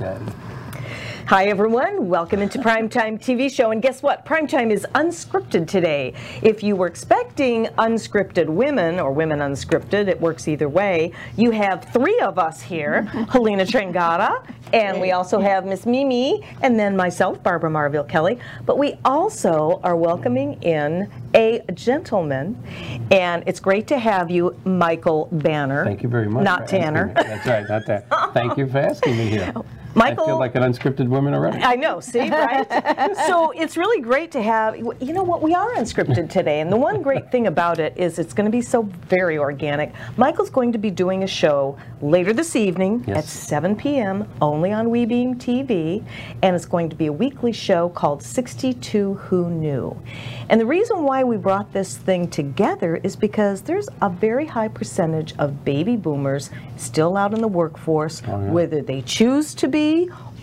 Your daddy. Hi, everyone. Welcome into Primetime TV show. And guess what? Primetime is unscripted today. If you were expecting unscripted women or women unscripted, it works either way. You have three of us here Helena Trengata, and we also have Miss Mimi, and then myself, Barbara Marville Kelly. But we also are welcoming in a gentleman, and it's great to have you, Michael Banner. Thank you very much. Not Tanner. That's right, not that. Thank you for asking me here. Michael- I feel like an unscripted woman already. I know, see, right? so it's really great to have, you know what, we are unscripted today. And the one great thing about it is it's going to be so very organic. Michael's going to be doing a show later this evening Yes. at 7 p.m. only on WeBeam TV. And it's going to be a weekly show called 62 Who Knew. And the reason why we brought this thing together is because there's a very high percentage of baby boomers still out in the workforce, Oh, yeah. whether they choose to be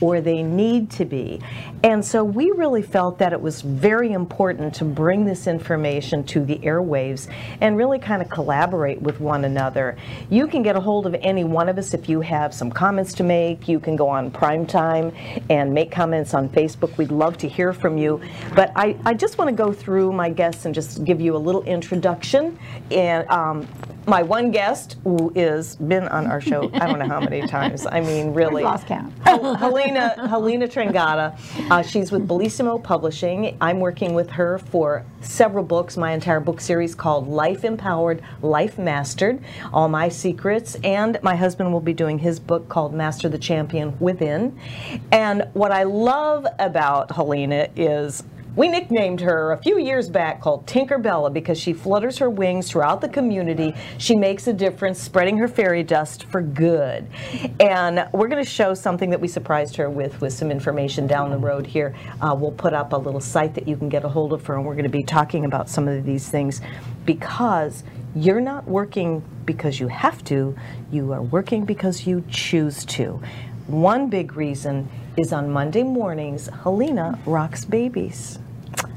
or they need to be. And so we really felt that it was very important to bring this information to the airwaves and really kind of collaborate with one another. You can get a hold of any one of us if you have some comments to make. You can go on Primetime and make comments on Facebook. We'd love to hear from you. But I, I just want to go through my guests and just give you a little introduction. And um, my one guest, who is been on our show, I don't know how many times. I mean, really. lost count. Helena, Helena Trengata. Uh, she's with Bellissimo Publishing. I'm working with her for several books, my entire book series called Life Empowered, Life Mastered, All My Secrets. And my husband will be doing his book called Master the Champion Within. And what I love about Helena is we nicknamed her a few years back called Tinkerbella because she flutters her wings throughout the community. She makes a difference, spreading her fairy dust for good. And we're going to show something that we surprised her with, with some information down the road here. Uh, we'll put up a little site that you can get a hold of her, and we're going to be talking about some of these things because you're not working because you have to, you are working because you choose to. One big reason is on Monday mornings, Helena rocks babies.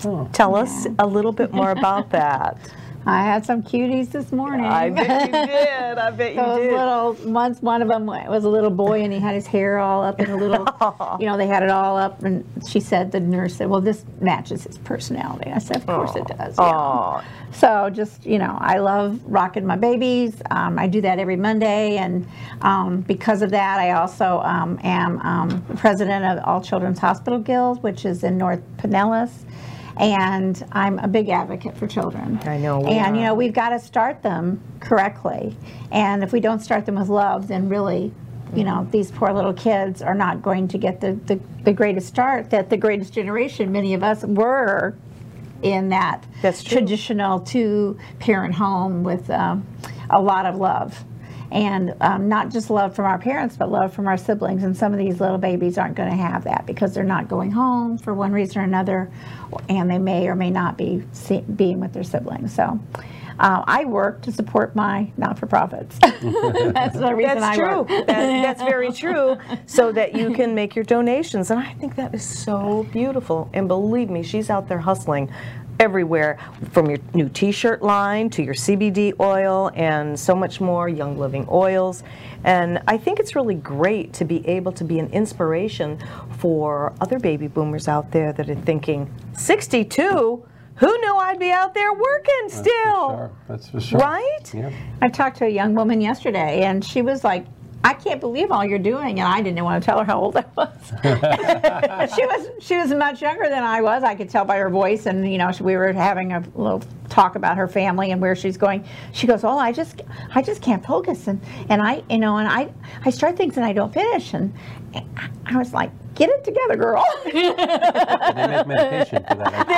Oh. Tell us a little bit more about that. I had some cuties this morning. I bet you did. I bet you Those did. little once one of them was a little boy and he had his hair all up in a little you know they had it all up and she said the nurse said well this matches his personality I said of course it does yeah. So just you know I love rocking my babies um, I do that every Monday and um, because of that I also um, am um, president of All Children's Hospital Guild which is in North Pinellas and I'm a big advocate for children. I know and you know we've got to start them correctly. And if we don't start them with love then really you know these poor little kids are not going to get the, the, the greatest start that the greatest generation many of us were in that That's true. traditional two parent home with um, a lot of love and um, not just love from our parents but love from our siblings and some of these little babies aren't going to have that because they're not going home for one reason or another and they may or may not be see, being with their siblings so uh, I work to support my not-for-profits. That's the reason That's I true. work. That, that's very true. So that you can make your donations. And I think that is so beautiful. And believe me, she's out there hustling everywhere from your new t shirt line to your CBD oil and so much more, Young Living Oils. And I think it's really great to be able to be an inspiration for other baby boomers out there that are thinking, 62? Who knew I'd be out there working That's for still? sure. That's for sure. Right? Yeah. I talked to a young woman yesterday, and she was like, "I can't believe all you're doing," and I didn't want to tell her how old I was. she was she was much younger than I was. I could tell by her voice, and you know, we were having a little talk about her family and where she's going. She goes, "Oh, I just I just can't focus," and and I you know, and I I start things and I don't finish, and I was like, "Get it together, girl." They make medication for that.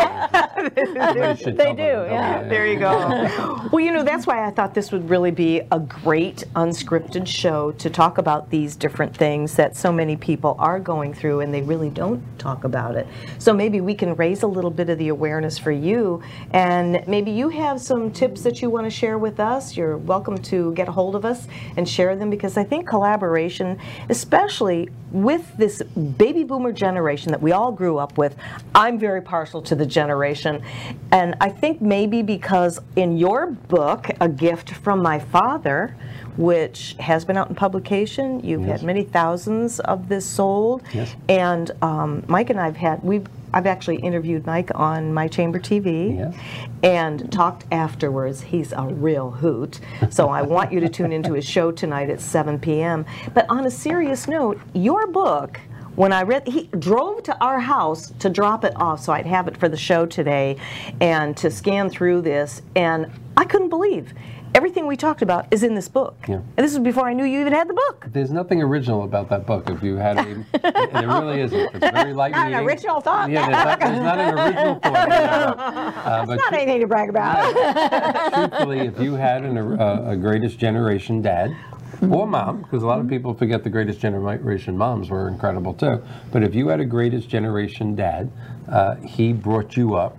actually. They do, them. yeah. There you go. well, you know, that's why I thought this would really be a great unscripted show to talk about these different things that so many people are going through and they really don't talk about it. So maybe we can raise a little bit of the awareness for you and maybe you have some tips that you want to share with us. You're welcome to get a hold of us and share them because I think collaboration, especially with this baby boomer generation that we all grew up with, I'm very partial to the generation. And I think maybe because in your book, A Gift from My Father, which has been out in publication, you've Yes. had many thousands of this sold. Yes. And um, Mike and I've had, we've, I've actually interviewed Mike on My Chamber TV Yes. and talked afterwards. He's a real hoot. So I want you to tune into his show tonight at 7 p.m. But on a serious note, your book, when I read, he drove to our house to drop it off so I'd have it for the show today and to scan through this. And I couldn't believe everything we talked about is in this book. Yeah. And this was before I knew you even had the book. There's nothing original about that book. If you had a, there really isn't. It's very light Not an original thought. Yeah, there's not, there's not an original thought. Uh, but Not anything to brag about. truthfully, if you had an, uh, a greatest generation dad or mom, because a lot of people forget the greatest generation moms were incredible too, but if you had a greatest generation dad, uh, he brought you up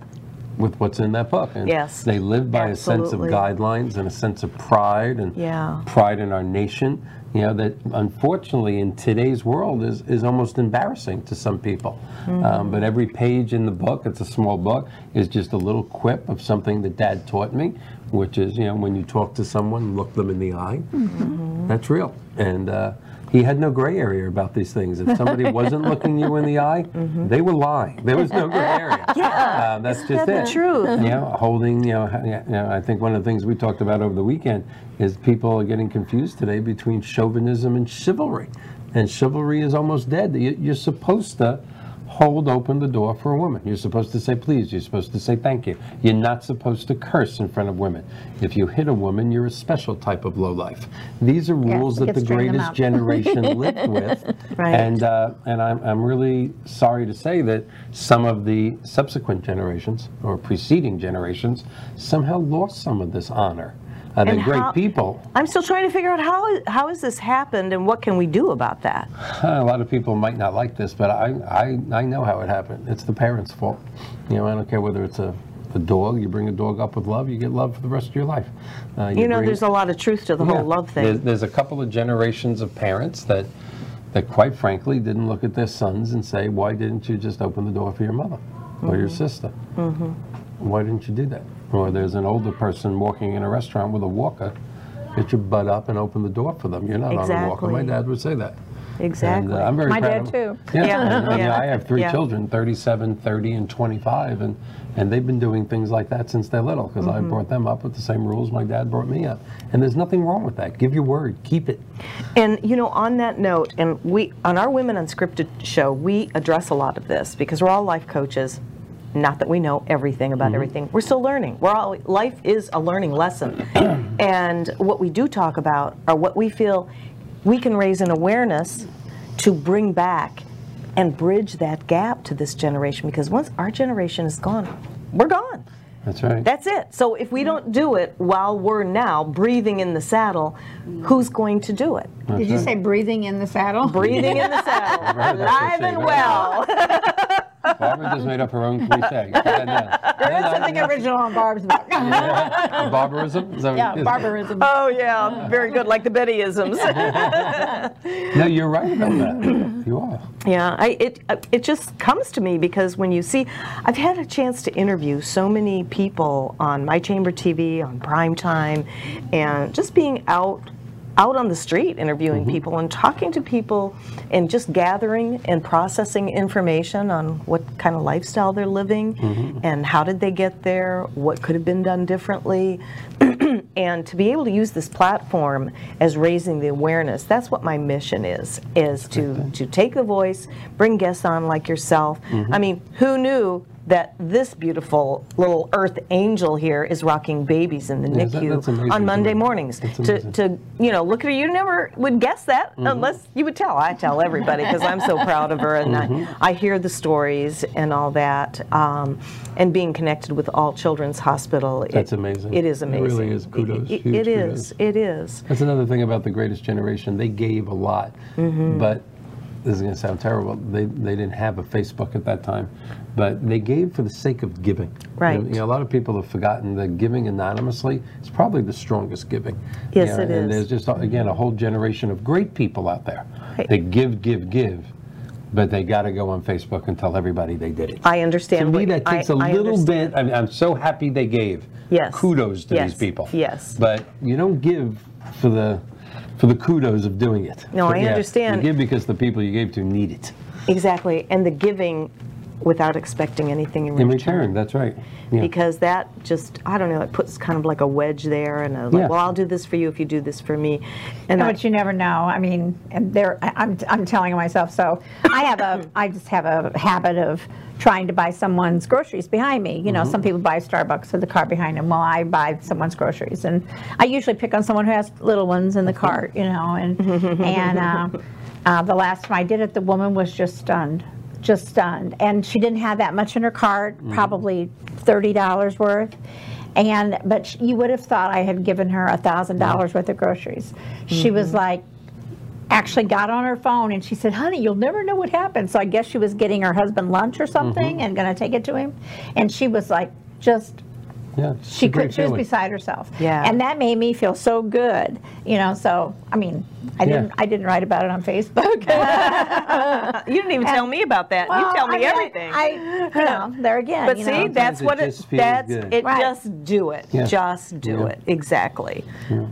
with what's in that book. And Yes, they live by a sense of guidelines and a sense of pride and Yeah. pride in our nation. You know that unfortunately in today's world is, is almost embarrassing to some people. Mm-hmm. Um, but every page in the book, it's a small book, is just a little quip of something that Dad taught me, which is you know when you talk to someone, look them in the eye. Mm-hmm. That's real. And uh, he had no gray area about these things. If somebody wasn't looking you in the eye, Mm-hmm. they were lying. There was no gray area. yeah, that's just that it. the truth? You know, holding, you know, yeah, you know, I think one of the things we talked about over the weekend is people are getting confused today between chauvinism and chivalry. And chivalry is almost dead. You- You're supposed to hold open the door for a woman. You're supposed to say please. You're supposed to say thank you. You're not supposed to curse in front of women. If you hit a woman, you're a special type of lowlife. These are rules it that the gets drained them greatest generation lived with. Right. And uh, and I'm, I'm really sorry to say that some of the subsequent generations or preceding generations somehow lost some of this honor. Uh, they're great how- people. I'm still trying to figure out how, how has this happened and what can we do about that? A lot of people might not like this, but I, I, I know how it happened. It's the parents' fault. You know, I don't care whether it's a, a dog, you bring a dog up with love, you get love for the rest of your life. Uh, You know, bring- there's a lot of truth to the whole love thing. There's, there's a couple of generations of parents that, that quite frankly didn't look at their sons and say, why didn't you just open the door for your mother or your sister? Why didn't you do that? Or there's an older person walking in a restaurant with a walker, get your butt up and open the door for them. You're not on a walker. My dad would say that. exactly. And, uh, I'm very My dad too. Yeah, Yeah, and, and, yeah, I have three yeah. children, 37, 30, and 25, and, and they've been doing things like that since they're little because Mm-hmm. I brought them up with the same rules my dad brought me up. And there's nothing wrong with that. Give your word, keep it. And you know, on that note, and we on our Women Unscripted show, we address a lot of this because we're all life coaches. Not that we know everything about everything. We're still learning. We're all life is a learning lesson. and what we do talk about are what we feel we can raise an awareness to bring back and bridge that gap to this generation because once our generation is gone, we're gone. That's right. That's it. So if we don't do it while we're now breathing in the saddle, who's going to do it? Did you say breathing in the saddle? Breathing in the saddle, alive and well. Barbara just made up her own cliche. Put that down. There is something original on Barb's book. Yeah. Barbarism? Is that yeah, it is? barbarism. Oh yeah, very good, like the Bettyisms. No, you're right about that. You are. Yeah, I, it uh, it just comes to me because when you see, I've had a chance to interview so many people on My Chamber TV, on Prime Time, and just being out out on the street interviewing mm-hmm. people and talking to people and just gathering and processing information on what kind of lifestyle they're living mm-hmm. and how did they get there, what could have been done differently. and to be able to use this platform as raising the awareness that's what my mission is is to to take the voice bring guests on like yourself. Mm-hmm. I mean who knew that this beautiful little earth angel here is rocking babies in the Yeah, that- NICU amazing on Monday mornings. To, to you know, look at her. You never would guess that Mm-hmm. unless you would tell. I tell everybody because I'm so proud of her, and Mm-hmm. I, I hear the stories and all that. Um, and being connected with All Children's Hospital, it- That's amazing. It is amazing. It really is. Kudos. It, it is. kudos. It is. That's another thing about the greatest generation. They gave a lot, Mm-hmm. but this is going to sound terrible. They they didn't have a Facebook at that time, but they gave for the sake of giving. Right. You know, a lot of people have forgotten that giving anonymously is probably the strongest giving. Yes, You know, it and is. there's just again a whole generation of great people out there. Right. They give, give, give, but they got to go on Facebook and tell everybody they did it. I understand. To me, that takes a a little bit. I mean, I'm so happy they gave. Yes. Kudos to Yes. these people. Yes. But you don't give for the for the kudos of doing it. No, But I yeah, understand. You give because the people you gave to need it. Exactly, and the giving without expecting anything in In return. return, that's right. Yeah. Because that just, I don't know, it puts kind of like a wedge there, and a, like, Yeah. well, I'll do this for you if you do this for me. And I- But you never know. I mean, and there, I'm, I'm telling myself. So I have a, I just have a habit of trying to buy someone's groceries behind me. You know, Mm-hmm. some people buy Starbucks with the car behind them. Well, I buy someone's groceries, and I usually pick on someone who has little ones in the cart. You know, and and uh, uh, the last time I did it, the woman was just stunned. Just stunned, and she didn't have that much in her cart, Mm-hmm. probably thirty dollars worth, and but sh- you would have thought I had given her a thousand dollars worth of groceries. She was like, actually got on her phone and she said, "Honey, you'll never know what happened." So I guess she was getting her husband lunch or mm-hmm. something and going to take it to him, and she was like, just yeah, she could, she was beside herself. Yeah. and that made me feel so good, you know. So I mean, I Yeah. didn't I didn't write about it on Facebook. you didn't even tell me about that. Well, you tell me I mean, everything. I, you know, there again. but you see, know. that's it what it, just that's good. it. Right. Just do it. Yeah. Just do Yeah. it. Exactly.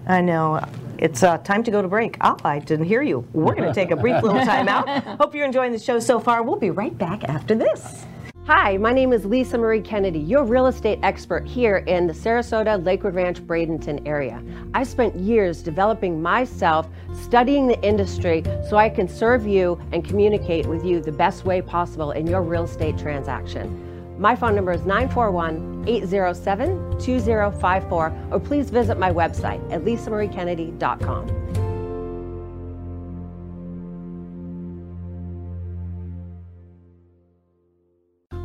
I know. It's uh, time to go to break. Oh, I didn't hear you. We're going to take a brief little time out. Hope you're enjoying the show so far. We'll be right back after this. Hi, my name is Lisa Marie Kennedy, your real estate expert here in the Sarasota, Lakewood Ranch, Bradenton area. I spent years developing myself, studying the industry so I can serve you and communicate with you the best way possible in your real estate transaction. My phone number is 941 807 2054, or please visit my website at lisamariekennedy.com.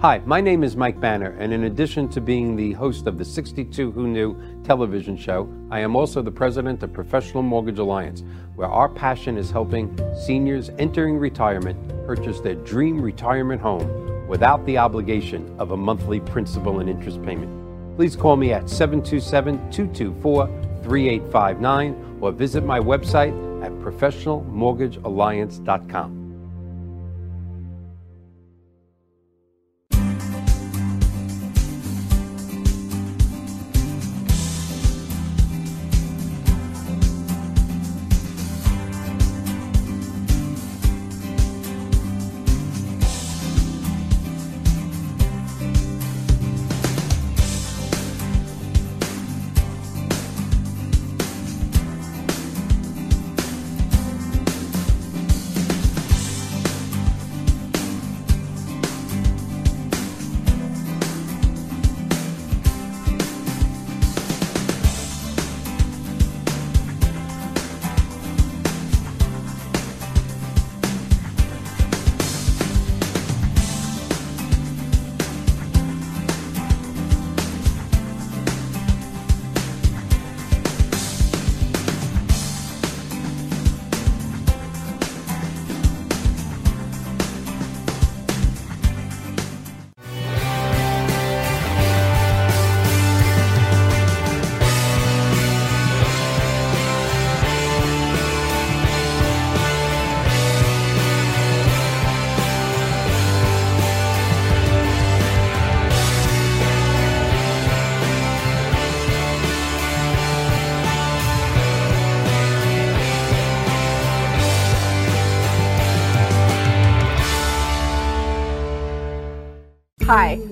Hi, my name is Mike Banner, and in addition to being the host of the 62 Who Knew television show, I am also the president of Professional Mortgage Alliance, where our passion is helping seniors entering retirement purchase their dream retirement home without the obligation of a monthly principal and interest payment. Please call me at 727 224 3859 or visit my website at professionalmortgagealliance.com.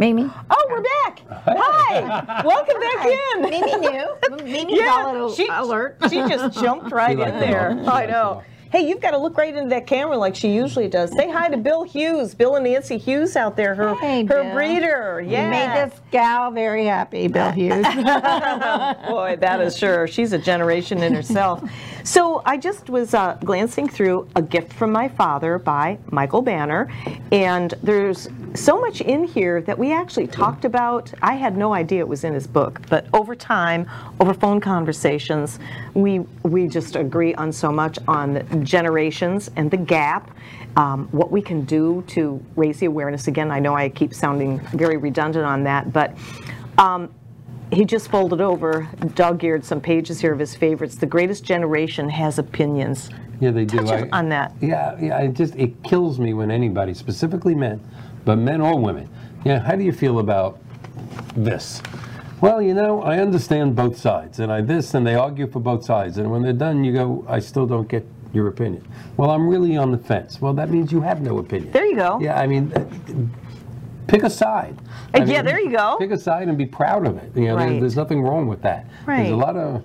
Mimi. Oh, we're back. Hi. Welcome back in. Mimi knew. Mimi's Yeah, all a little she- alert. She just jumped right in there. all. She I know. Hey, you've got to look right into that camera like she usually does. Say hi to Bill Hughes, Bill and Nancy Hughes out there, her, Hey, her Bill. breeder. You made this gal very happy, Bill Hughes. Boy, that is sure. She's a generation in herself. So I just was uh, glancing through A Gift from My Father by Michael Banner, and there's so much in here that we actually talked about. I had no idea it was in his book, but over time, over phone conversations, we we just agree on so much on generations and the gap. Um, what we can do to raise the awareness. Again, I know I keep sounding very redundant on that, but um, he just folded over, dog-eared some pages here of his favorites. The greatest generation has opinions. Yeah, they do. Touch on that. Yeah, yeah. It just it kills me when anybody, specifically men, but men or women. Yeah, how do you feel about this? Well, you know, I understand both sides, and I this, and they argue for both sides, and when they're done, you go, I still don't get your opinion. Well, I'm really on the fence. Well, that means you have no opinion. There you go. Yeah, I mean, pick a side. I Uh, yeah, there you go. Pick a side and be proud of it. You know, there- Right. there's nothing wrong with that. Right. There's a lot of,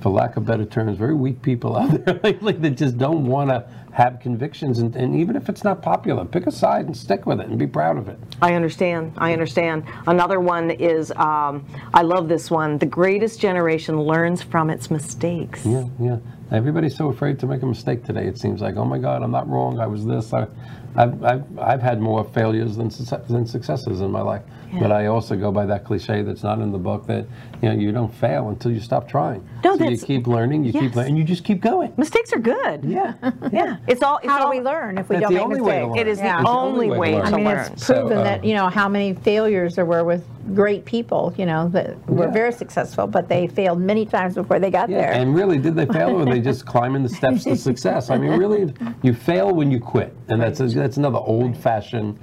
for lack of better terms, very weak people out there lately that just don't want to have convictions. And, and even if it's not popular, pick a side and stick with it and be proud of it. I understand. I understand. Another one is um, I love this one. The greatest generation learns from its mistakes. Yeah, yeah. Everybody's so afraid to make a mistake today. It seems like, oh my God, I'm not wrong. I was this. I, I've, I've, I've had more failures than, than successes in my life. But I also go by that cliche that's not in the book that you know you don't fail until you stop trying. No, so you keep learning, you keep learning, and you just keep going. Mistakes are good. Yeah. Yeah. It's all. It's How do all, we learn if we don't make only way to mistakes? It is Yeah. the It's only way to I mean, learn. it's So, proven that uh, you know how many failures there were with great people. You know that were Yeah. very successful, but they failed many times before they got Yeah, there. and really, did they fail or were they just climbing the steps to success? I mean, really, you fail when you quit, and that's that's another old-fashioned,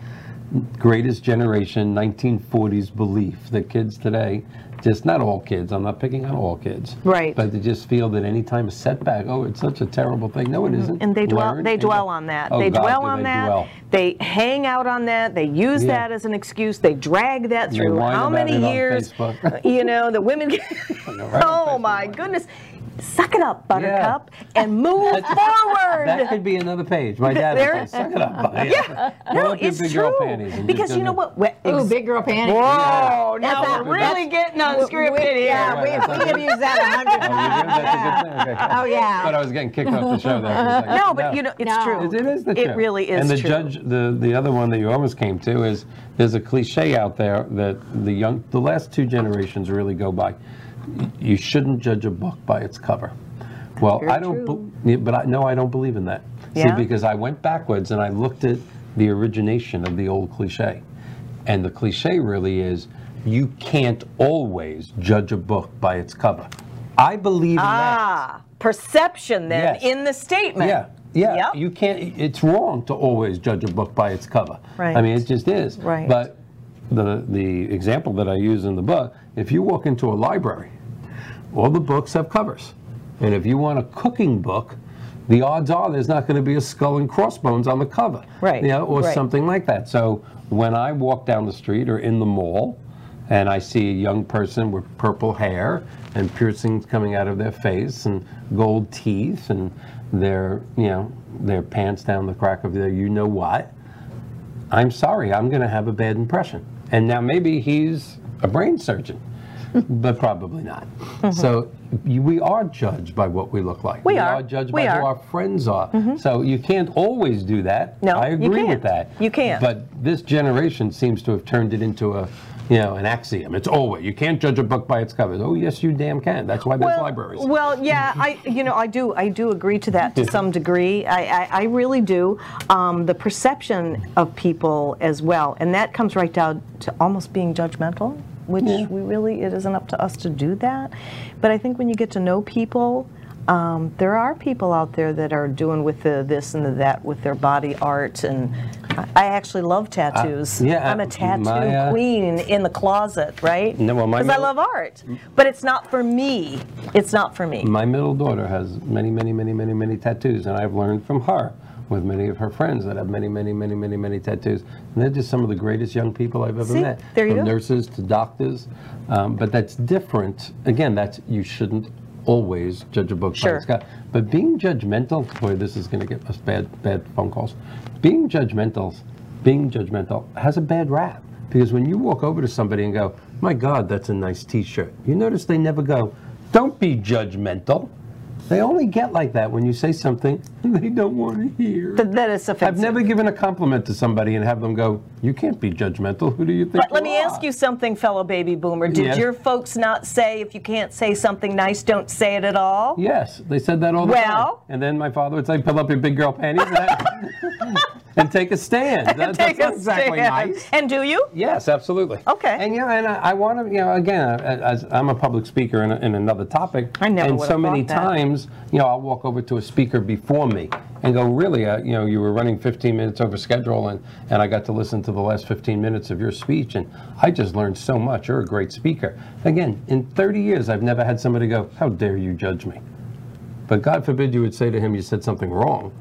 greatest generation 1940s belief that kids today, just not all kids. I'm not picking on all kids, Right. But they just feel that any time a setback, oh, it's such a terrible thing. No, it isn't. Mm-hmm. And they dwell. Learn They dwell on that. Oh, they God, dwell on they that. dwell. They hang out on that. They use Yeah. that as an excuse. They drag that through how many years? You know, the women. know, right on oh my goodness. Suck it up, Buttercup, and move forward. That could be another page. My dad There- would say, "Suck it up." Yeah. no, Pull it's big true. girl panties because you know do- what? We- Ooh, big girl panties. Whoa! That's Now not- we're really getting unscripted we, here. Yeah, Right, we, that's we not have used that a hundred Oh, you times. did? That's a good thing. Okay. Oh, yeah. But I was getting kicked off the show there. for a second. No, but you know, it's No. true. It, it is the truth. It truth. really is And the true. judge, the the other one that you almost came to is there's a cliche out there that the young, the last two generations really go by. You shouldn't judge a book by its cover. Well, Very I don't, be- but I no, I don't believe in that. Yeah? See, because I went backwards and I looked at the origination of the old cliche, and the cliche really is you can't always judge a book by its cover. I believe in that. Ah, perception then Yes. in the statement. Yeah, yeah. Yep. You can't. It's wrong to always judge a book by its cover. Right. I mean, it just is. Right. But the the example that I use in the book, if you walk into a library, all the books have covers, and if you want a cooking book. The odds are there's not going to be a skull and crossbones on the cover, Right, You know, or right. something like that. So when I walk down the street or in the mall, and I see a young person with purple hair and piercings coming out of their face and gold teeth and their, you know, their pants down the crack of their you know what, I'm sorry, I'm going to have a bad impression. And now maybe he's a brain surgeon, but probably not. So we are judged by what we look like. Mm-hmm. We are. judged We by are. Who our friends are. So you can't always do that. No, I agree with that. You can't. But this generation seems to have turned it into a, you know, an axiom. It's always you can't judge a book by its covers. Oh yes, you damn can. That's why there's well, libraries. Well, yeah, I you know I do I do agree to that to some degree. I, I, I really do. Um, the perception of people as well, and that comes right down to almost being judgmental, which we really it isn't up to us to do that. But I think when you get to know people. Um, there are people out there that are doing with the this and the that with their body art, and I actually love tattoos. yeah, I'm a tattoo my, uh, queen in the closet, right? No, well, Because I love art, but it's not for me. It's not for me. My middle daughter has many, many, many, many, many tattoos, and I've learned from her with many of her friends that have many, many, many, many, many tattoos. And they're just some of the greatest young people I've ever See? met. There you from go. nurses to doctors. Um, but that's different. Again, that's you shouldn't always judge a book by its cover. But being judgmental, boy, this is going to get us bad, bad phone calls. Being judgmental, being judgmental has a bad rap because when you walk over to somebody and go, "My God, that's a nice T-shirt," you notice they never go, "Don't be judgmental." They only get like that when you say something they don't want to hear. Th- that is I've never given a compliment to somebody and have them go, "You can't be judgmental. Who do you think?" Let, let me are?" ask you something, fellow baby boomer. Did Yes. your folks not say if you can't say something nice, don't say it at all? Yes, they said that all the time. Well- And then my father would say, "Pull up your big girl panties and, take a stand." That- Take that's a exactly stand. nice. And do you? Yes, absolutely. Okay. And you know, and I, I want to, you know, again, as I'm a public speaker in, a, in another topic, I never and so many that. times, you know, I'll walk over to a speaker before me and go, really, uh, you know, you were running 15 minutes over schedule, and and I got to listen to the last 15 minutes of your speech, and I just learned so much. You're a great speaker. Again, in 30 years, I've never had somebody go, how dare you judge me? But God forbid you would say to him, you said something wrong.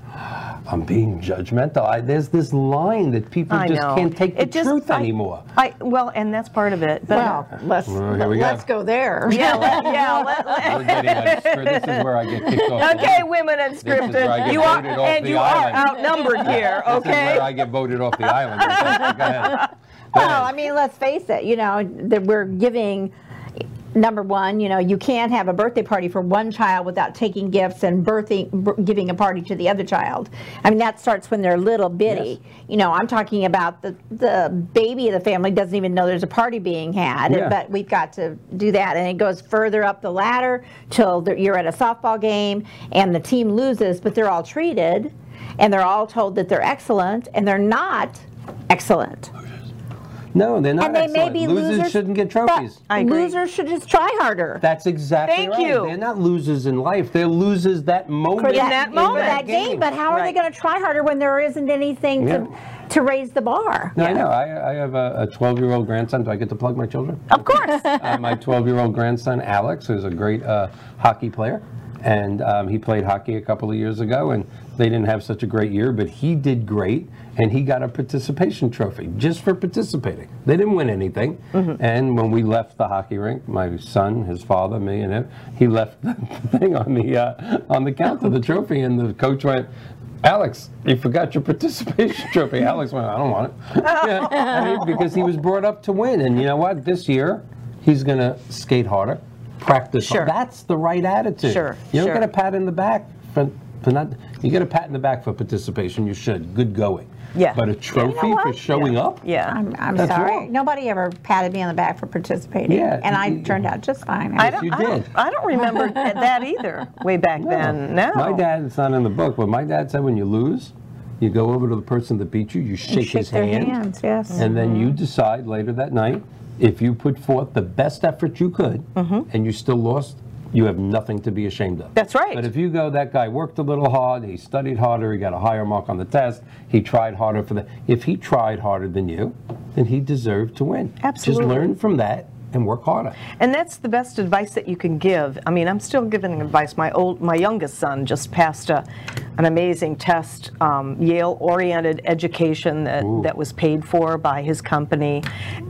I'm being judgmental. I, there's this line that people I just know. can't take the It just- truth I- anymore. I well, and that's part of it. But Well, let's Well, we go. let's go there. yeah, let, yeah. Let, let- unscripted. This is where I get kicked off. okay, line. women is where unscripted. You are, and the you island. are outnumbered here. Okay, This is Okay. where I get voted off the island. Go ahead. Go Well. I mean, let's face it, you know, that we're giving number one, you know, you can't have a birthday party for one child without taking gifts and birthing, giving a party to the other child. I mean, that starts when they're little bitty. Yes. You know, I'm talking about the, the baby of the family doesn't even know there's a party being had, Yeah. but we've got to do that. And it goes further up the ladder till you're at a softball game and the team loses, but they're all treated and they're all told that they're excellent and they're not excellent. No, they're not And they may be losers, losers. shouldn't get but trophies. I agree. Losers should just try harder. That's exactly Thank right. you. They're not losers in life. They're losers that moment. for that, that for moment. that game. But how are they going to try harder when there isn't anything to, to raise the bar? No, I know. I, I have a 12 year old grandson. Do I get to plug my children? Of course. uh, my 12 year old grandson, Alex, who's a great uh, hockey player. And um, he played hockey a couple of years ago, and they didn't have such a great year, but he did great, and he got a participation trophy just for participating. They didn't win anything. And when we left the hockey rink, my son, his father, me, and him, he left the thing on the uh, on the counter, the trophy, and the coach went. Alex, you forgot your participation trophy. Alex went, I don't want it. Yeah, I mean, because he was brought up to win. And you know what? This year, he's going to skate harder, practice. Sure. That's the right attitude. Sure, You don't sure. get a pat in the back for, for not. You get a pat in the back for participation. You should. Good going. Yeah. But a trophy for what? showing up. yeah. I'm, I'm sorry. wrong. Nobody ever patted me on the back for participating. Yeah, and I turned out just fine. I Yes, don't, you I don't, did. I don't remember that either way back then. No. My dad, it's not in the book, but my dad said when you lose, you go over to the person that beat you, you shake, shake his their hand, hands, yes. and then you mm-hmm. decide later that night if you put forth the best effort you could mm-hmm. and you still lost, you have nothing to be ashamed of. That's right. But if you go, that guy worked a little hard, he studied harder, he got a higher mark on the test, he tried harder for the. If he tried harder than you, then he deserved to win. Absolutely. Just learn from that and work harder. And that's the best advice that you can give. I mean, I'm still giving advice. My old, my youngest son just passed a, an amazing test, um, Yale-oriented education that, that was paid for by his company,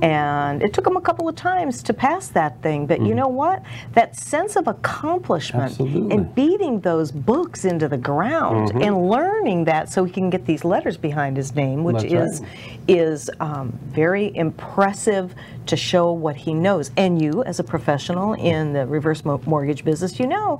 and it took him a couple of times to pass that thing. But you know what? That sense of accomplishment Absolutely. and beating those books into the ground and learning that, so he can get these letters behind his name, which That's is right. is um, very impressive to show what he knows. And you, as a professional in the reverse mo- mortgage business, you know,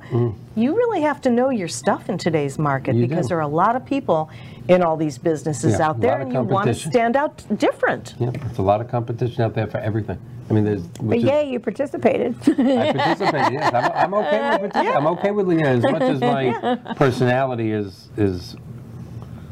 you really have to know your stuff in today's market Mm. You because do. there are a lot of people in all these businesses Yeah, out there, and you want to stand out different. Yeah, it's a lot of competition out there for everything. I mean, there's. but which is- you participated. I participated. Yes, I'm, I'm okay with. I'm okay with Leah as much as my personality is is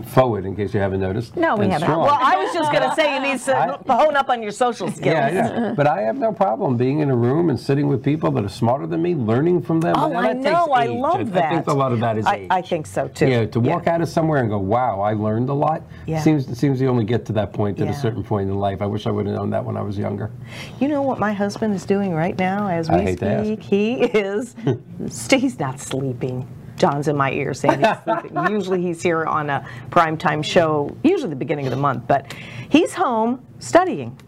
forward. In case you haven't noticed. No, we haven't. strong. Well, I was just going to say you need to I- hone up on your social skills. yeah, yeah. But I have no problem being in a room and sitting with people that are smarter than me, learning from them. Oh, I know. I love that. I think a lot of that is I, age. I think so too. Yeah, to walk out of somewhere and go, "Wow, I learned a lot." Yeah. Seems seems you only get to that point at Yeah. a certain point in life. I wish I would have known that when I was younger. You know what my husband is doing right now as we hate to ask. speak? He is, he's not sleeping. John's in my ear saying he's sleeping. Usually he's here on a primetime show, usually the beginning of the month, but he's home studying.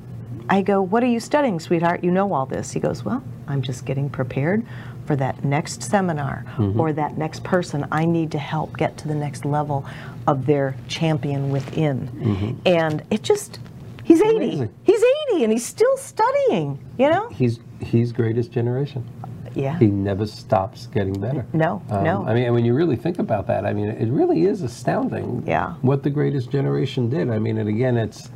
I go, What are you studying, sweetheart? You know all this. He goes, Well, I'm just getting prepared for that next seminar Mm-hmm. or that next person I need to help get to the next level of their champion within. And it just, he's 80. Mm-hmm. amazing. He's 80 and he's still studying, you know? He's he's greatest generation. Yeah. He never stops getting better. No, no. I mean, and when you really think about that, I mean, it really is astounding. Yeah. What the greatest generation did. I mean, and again, it's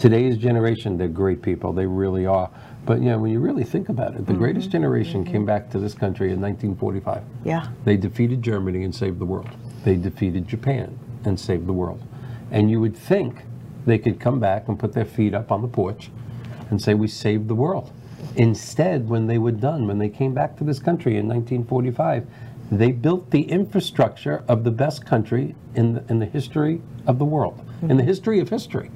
today's generation. They're great people. They really are. But you know, when you really think about it, the Mm-hmm. greatest generation came back to this country in 1945. Yeah. They defeated Germany and saved the world. They defeated Japan and saved the world. And you would think they could come back and put their feet up on the porch and say, We saved the world. Instead, when they were done, when they came back to this country in 1945, they built the infrastructure of the best country in the, in the history of the world, in the history of history.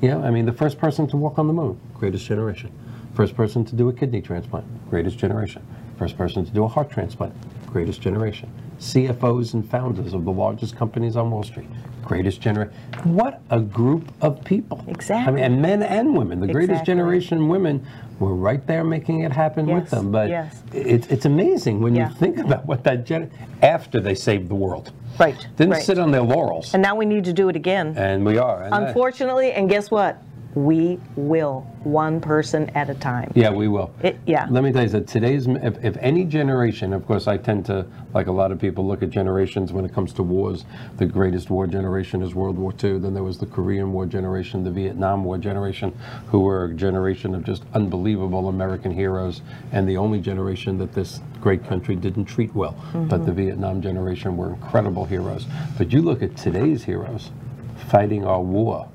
You know, I mean, the first person to walk on the moon, greatest generation. First person to do a kidney transplant, greatest generation. First person to do a heart transplant, greatest generation. CFOs and founders of the largest companies on Wall Street, greatest generation. What a group of people. Exactly. I mean, and men and women. The greatest Exactly. generation women were right there making it happen with them. But yes. it's, it's amazing when Yeah. you think about what that gen after they saved the world. Right. Didn't right. sit on their laurels. And now we need to do it again. And we are. And Unfortunately, and guess what? We will, one person at a time. Yeah, we will. It- yeah. Let me tell you, that today's, if, if any generation, of course, I tend to, like a lot of people, look at generations when it comes to wars. The greatest war generation is World War II. Then there was the Korean War generation, the Vietnam War generation, who were a generation of just unbelievable American heroes, and the only generation that this great country didn't treat well. But mm-hmm. the Vietnam generation were incredible heroes. But you look at today's heroes fighting our war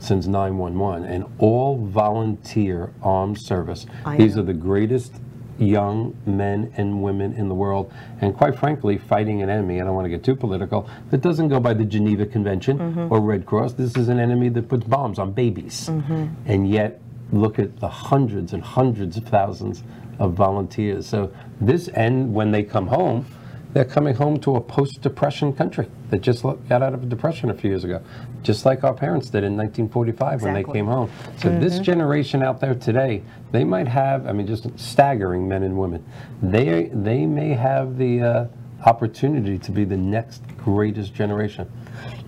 since 911 and all volunteer armed service. I These know. are the greatest young men and women in the world, and quite frankly, fighting an enemy. I don't want to get too political. That doesn't go by the Geneva Convention Mm-hmm. or Red Cross. This is an enemy that puts bombs on babies, Mm-hmm. and yet look at the hundreds and hundreds of thousands of volunteers. So this, and when they come home, they're coming home to a post-depression country that just got out of a depression a few years ago, just like our parents did in 1945 when they came home. So this generation out there today, they might have, I mean, just staggering men and women. They they may have the uh, opportunity to be the next greatest generation.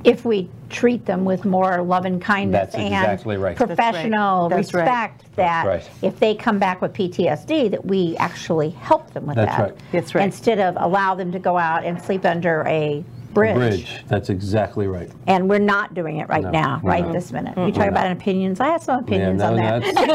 If we treat them with more love and kindness That's exactly and right. That's right. professional That's right. respect that right. if they come back with PTSD that we actually help them with That's that right. That's right. instead of allow them to go out and sleep under a bridge, Bridge. That's exactly right. and we're not doing it right No, now right not. this minute we talk about opinions I have some opinions yeah, on that you, and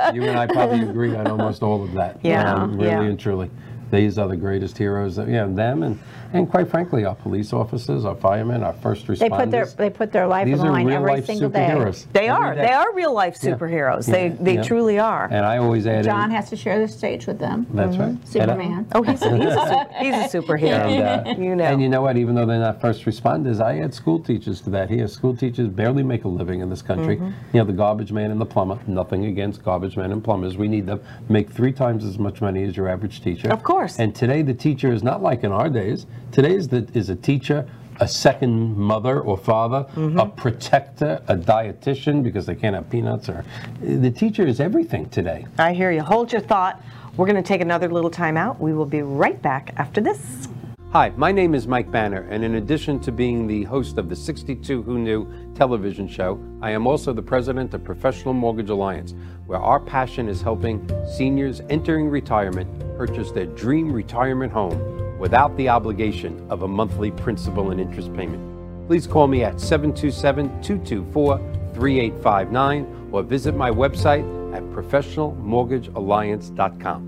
I, you and I probably agree on almost all of that. Yeah, um, really yeah. and truly. These are the greatest heroes. That, yeah, them and, and quite frankly, our police officers, our firemen, our first responders. they put their they put their life These on the line real every life single day superheroes. They Every are. day. They are real life superheroes. Yeah. They they Yeah. truly are. And I always add John in, has to share the stage with them That's right. And I- Superman oh, he's a, he's a, su- he's a superhero. And, uh, you know. and you know what? Even though they're not first responders, I add school teachers to that. Here, school teachers barely make a living in this country. Mm-hmm. You know, the garbage man and the plumber. Nothing against garbage men and plumbers. We need them. Make three times as much money as your average teacher. Of course. And today, the teacher is not like in our days. Today is the is a teacher. A second mother or father, Mm-hmm. a protector, a dietitian because they can't have peanuts, or the teacher is everything today. I hear you. Hold your thought. We're going to take another little time out. We will be right back after this. Hi, my name is Mike Banner, and in addition to being the host of the 62 Who Knew television show, I am also the president of Professional Mortgage Alliance, where our passion is helping seniors entering retirement purchase their dream retirement home without the obligation of a monthly principal and interest payment. Please call me at 727 224 3859 or visit my website at professionalmortgagealliance.com.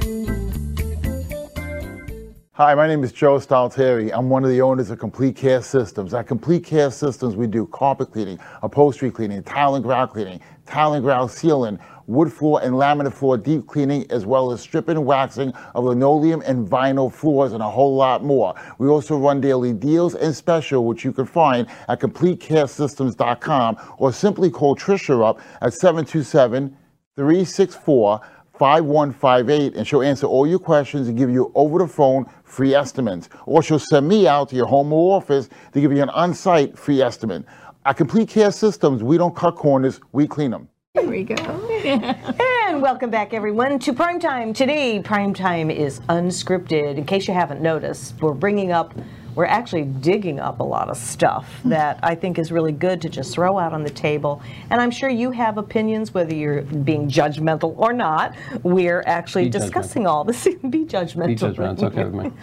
Hi, my name is Joe Stalteri. I'm one of the owners of Complete Care Systems. At Complete Care Systems, we do carpet cleaning, upholstery cleaning, tile and grout cleaning, tile and grout sealing, wood floor and laminate floor deep cleaning, as well as stripping and waxing of linoleum and vinyl floors, and a whole lot more. We also run daily deals and special, which you can find at CompleteCareSystems.com or simply call Trisha up at 727 364 5158 and she'll answer all your questions and give you over the phone free estimates. Or she'll send me out to your home or office to give you an on site free estimate. At Complete Care Systems, we don't cut corners, we clean them. Here we go. And welcome back, everyone, to Primetime. Today, Primetime is unscripted. In case you haven't noticed, we're bringing up, we're actually digging up a lot of stuff that I think is really good to just throw out on the table. And I'm sure you have opinions, whether you're being judgmental or not. We're actually Be discussing all this. be judgmental. Be judgmental, it's okay with me.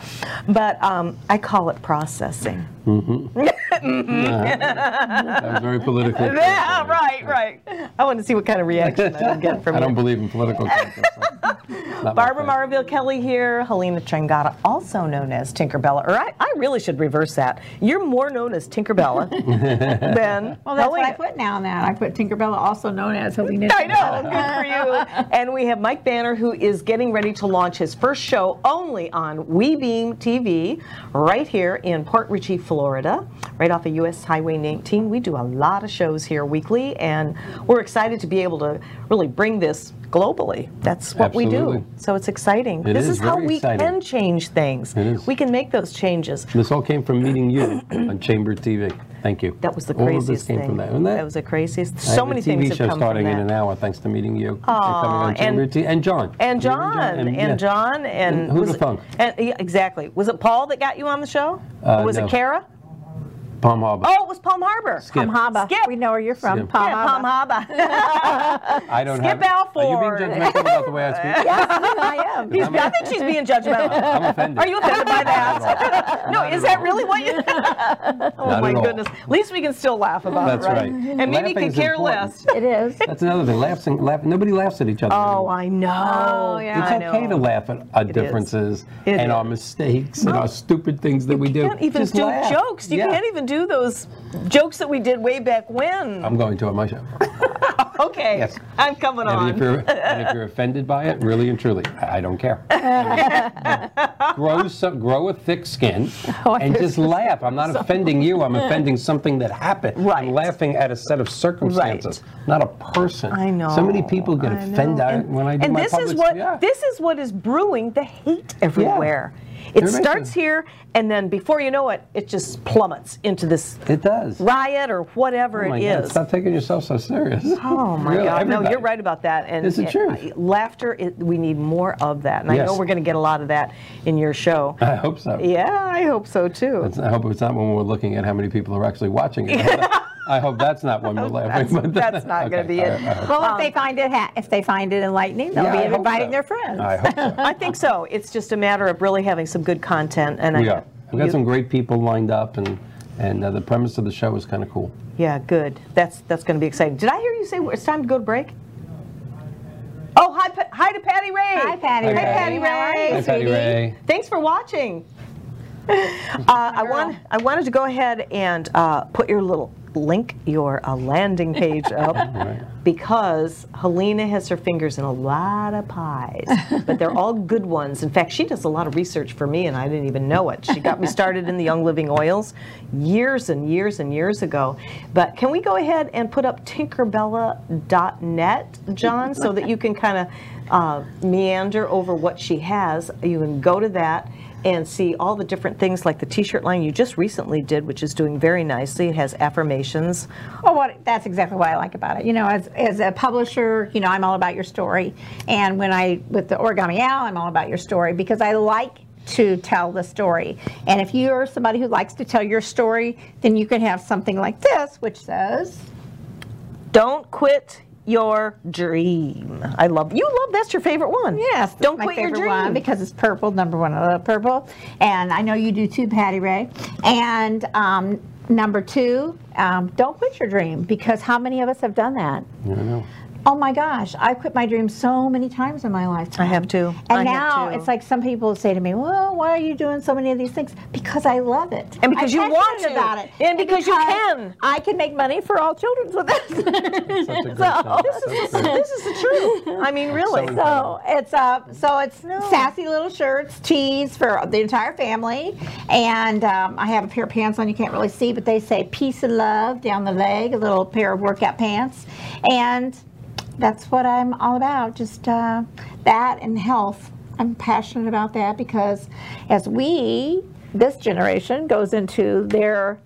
But um, I call it processing. That was very political. Yeah, right, right. I want to see what kind of reaction I get from I don't believe in political correctness. so it's not my Barbara thing. Marville Kelly here, Helena Trangata, also known as Tinkerbella. Or I, I really should reverse that. You're more known as Tinkerbella than Well, that's what I Helena. put now. That I put Tinkerbella, also known as Helena. I know, good for you. And we have Mike Banner, who is getting ready to launch his first show only on WeBeam TV, right here in Port Richey, Florida, right off of US Highway 19. We do a lot of shows here weekly, and we're excited to be able to really bring this globally. That's what we do. So it's exciting. It this is is, how we exciting. can change things. It is. We can make those changes. This all came from meeting you on Chamber TV. Thank you. That was the All of this came thing. from that. Isn't that? was the craziest. So have many a TV show starting in an hour thanks to meeting you. and Aw, coming on and- TV. And John. And John, and, yeah. John, and, And have it- thunk? and- yeah, exactly. Was it Paul that got you on the show? Uh, was no. it Kara? Palm Harbor. Oh, it was Palm Harbor. Skip. Palm Harbor. Skip. We know where you're from. Skip. Palm yeah, Palm Harbor. Harbor. I don't Skip have. Are you Alford. being judgmental about the way I speak? I am. He's- I think she's being judgmental. I'm offended. Are you offended by that? no, Not is at that all. really what you? oh Not my at all. goodness. At least we can still laugh about That's it, right? right. And maybe Laughing could care important. less. It is. That's another thing. Laughing, laugh, nobody laughs at each other. Oh, anymore. I know. Oh, yeah. It's I okay know. to laugh at our is. differences and our mistakes and our stupid things that we do. You can't even do jokes. You can't even do those jokes that we did way back when. I'm going to on my show. okay, Yes. I'm coming And if, on. you're, and if you're offended by it, really and truly, I don't care. grow some, grow a thick skin Oh, and just laugh. I'm not offending you. I'm offending something that happened. Right. I'm laughing at a set of circumstances, not a person. I know. So many people get offended. And, when I do and my this public. is what yeah. this is what is brewing the hate everywhere. It Everybody starts here, and then before you know it, it just plummets into this it does. riot or whatever Oh my it God, stop taking yourself so serious. Oh my Really, God! No, you're right about that. And It's the truth. uh, Laughter. It, we need more of that, and I know we're going to get a lot of that in your show. I hope so. Yeah, I hope so too. It's- I hope it's not when we're looking at how many people are actually watching it. I hope that's not when we're laughing. That's- but- that's not gonna Okay, be it. right, all right. Well, if they find it, ha- if they find it enlightening, they'll Yeah, be inviting so. their friends. I hope so. I think so. It's just a matter of really having some good content, and We I, are. We've got you- some great people lined up, and and uh, the premise of the show is kind of cool. Yeah, good. That's that's going to be exciting. Did I hear you say it's time to go to break? Oh, hi, Pa- hi to Patty Ray. Hi, Patty Hi, Ray. Patty Ray. Hi, Patty. Ray. Thanks for watching. Uh, I want I wanted to go ahead and uh, put your little link, your uh, landing page up, because Helena has her fingers in a lot of pies, but they're all good ones. In fact, she does a lot of research for me, and I didn't even know it. She got me started in the Young Living Oils years and years and years ago. But can we go ahead and put up Tinkerbella.net, John, so that you can kind of uh, meander over what she has? You can go to that and see all the different things like the t-shirt line you just recently did which is doing very nicely it has affirmations Oh, what that's exactly what I like about it. You know, as, as a publisher, you know, I'm all about your story, and when I with the Origami Owl, I'm all about your story because I like to tell the story. And if you're somebody who likes to tell your story, then you can have something like this, which says, Don't quit your dream. I love you. Love that's your favorite one. Yes, Don't my quit your dream. one because it's purple. Number one, I love purple, and I know you do too, Patty Ray. And um, number two, um, don't quit your dream because how many of us have done that? I know. Oh my gosh, I've quit my dream so many times in my lifetime. I have too. And I now too. it's like some people say to me, "Well, why are you doing so many of these things?" Because I love it, And because I'm you want to. about it, And because you can. I can make money for all children with this. Such a great So- job. That's great. this is the truth. I mean, really. So- So it's uh, so it's sassy little shirts, tees for the entire family, and um, I have a pair of pants on. You can't really see, but they say "peace and love" down the leg. A little pair of workout pants, and that's what I'm all about. Just uh, that and health. I'm passionate about that because as we, this generation, goes into their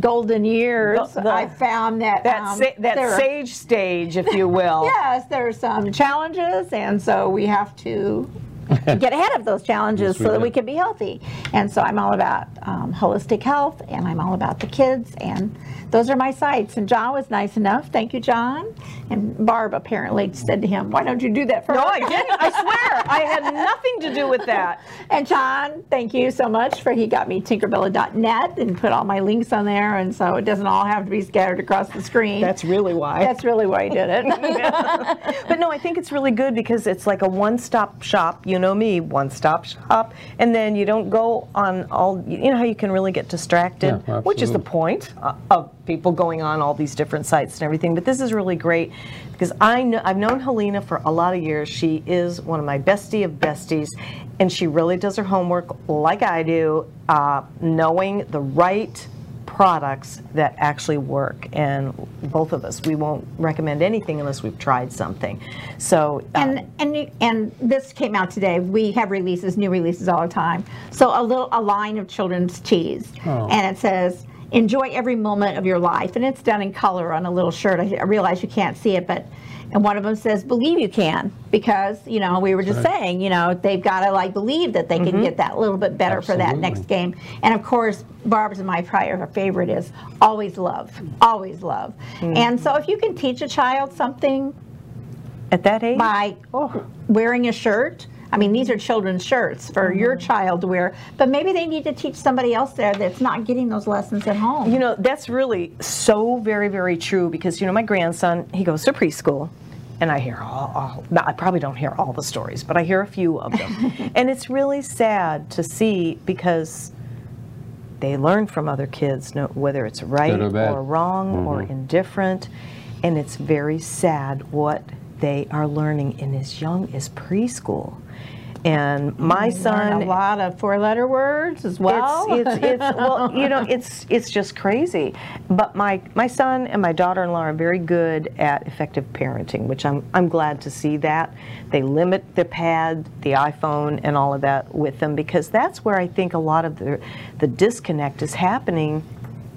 golden years, The- the- I found that that um, sa- that there are- sage stage, if you will. Yes, there's some challenges, and so we have to get ahead of those challenges Yes, so that we can be healthy. And so I'm all about um, holistic health, and I'm all about the kids, and those are my sites. And John was nice enough. Thank you, John. And Barb apparently said to him, "Why don't you do that for me? No. I didn't. I swear, I had nothing to do with that. And John, thank you so much for he got me Tinkerbella.net and put all my links on there, and so it doesn't all have to be scattered across the screen. That's really why. That's really why he did it. but no, I think it's really good because it's like a one-stop shop. You know me, one-stop shop, and then you don't go on all. You know how you can really get distracted, Yeah, which is the point uh, of people going on all these different sites and everything. But this is really great because I know I've known Helena for a lot of years. She is one of my bestie of besties, and she really does her homework like I do, uh, knowing the right products that actually work and both of us we won't recommend anything unless we've tried something so uh, and and and this came out today. We have releases, new releases all the time. So a little a line of children's tees, Oh. and it says "Enjoy every moment of your life," and it's done in color on a little shirt. I, I realize you can't see it, but and one of them says "Believe you can," because you know we were just saying, you know, they've got to like believe that they can mm-hmm. get that little bit better for that next game. And of course, Barb's and my prior favorite is always love, always love. Mm-hmm. And so if you can teach a child something at that age by oh. wearing a shirt. I mean, these are children's shirts for mm-hmm. your child to wear, but maybe they need to teach somebody else there that's not getting those lessons at home. You know, that's really so very, very true because, you know, my grandson, he goes to preschool. And I hear all, all I probably don't hear all the stories, but I hear a few of them. and it's really sad to see because they learn from other kids, no, whether it's right Good or bad. or wrong or mm-hmm. indifferent. And it's very sad what they are learning in as young as preschool. And my mm, son a lot of four-letter words as well. it's, it's, it's well, you know, it's it's just crazy. But my my son and my daughter-in-law are very good at effective parenting, which I'm I'm glad to see that they limit the pad, the iPhone, and all of that with them because that's where I think a lot of the the disconnect is happening.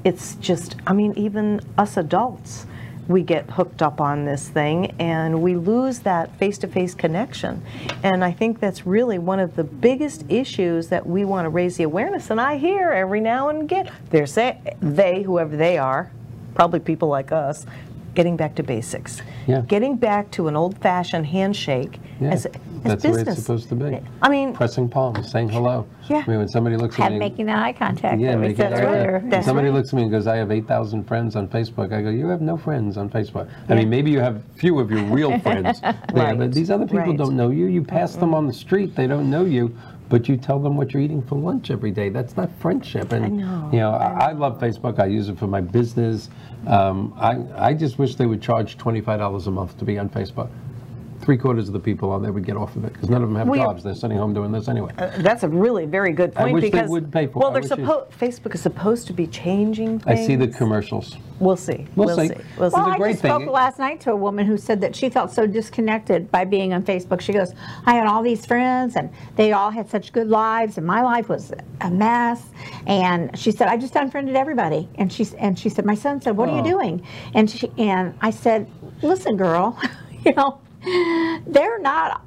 It's just, I mean, even us adults we get hooked up on this thing and we lose that face-to-face connection. And i think that's really one of the biggest issues that we want to raise the awareness. And i hear every now and again they're saying they whoever they are probably people like us getting back to basics Yeah. getting back to an old-fashioned handshake Yeah, as, as that's the way it's supposed to be. i mean Pressing palms, saying hello. Yeah. I mean, when somebody looks at Had me, making that eye contact. yeah, that we make right there. That's somebody right. looks at me and goes, "I have 8,000 friends on Facebook." I go, "You have no friends on Facebook." I mean, maybe you have few of your real friends, Yeah, Right. but these other people Right. don't know you. You pass them on the street; they don't know you. But you tell them what you're eating for lunch every day. That's not friendship. And know, you know, I, I love Facebook. I use it for my business. Um, I I just wish they would charge twenty five dollars a month to be on Facebook. Three quarters of the people on there would get off of it because none of them have We- jobs. They're sitting home doing this anyway. Uh, that's a really very good point. I point wish they would pay for it. well I they're supposed facebook is supposed to be changing I see the commercials. we'll see We'll we'll see. see we'll see Well, a I great just thing. spoke last night to a woman who said that she felt so disconnected by being on Facebook. She goes, I had all these friends and they all had such good lives and my life was a mess. And she said, I just unfriended everybody. And she, and she said, my son said, what are you Oh. doing? And she, and I said, listen, girl, you know, they're not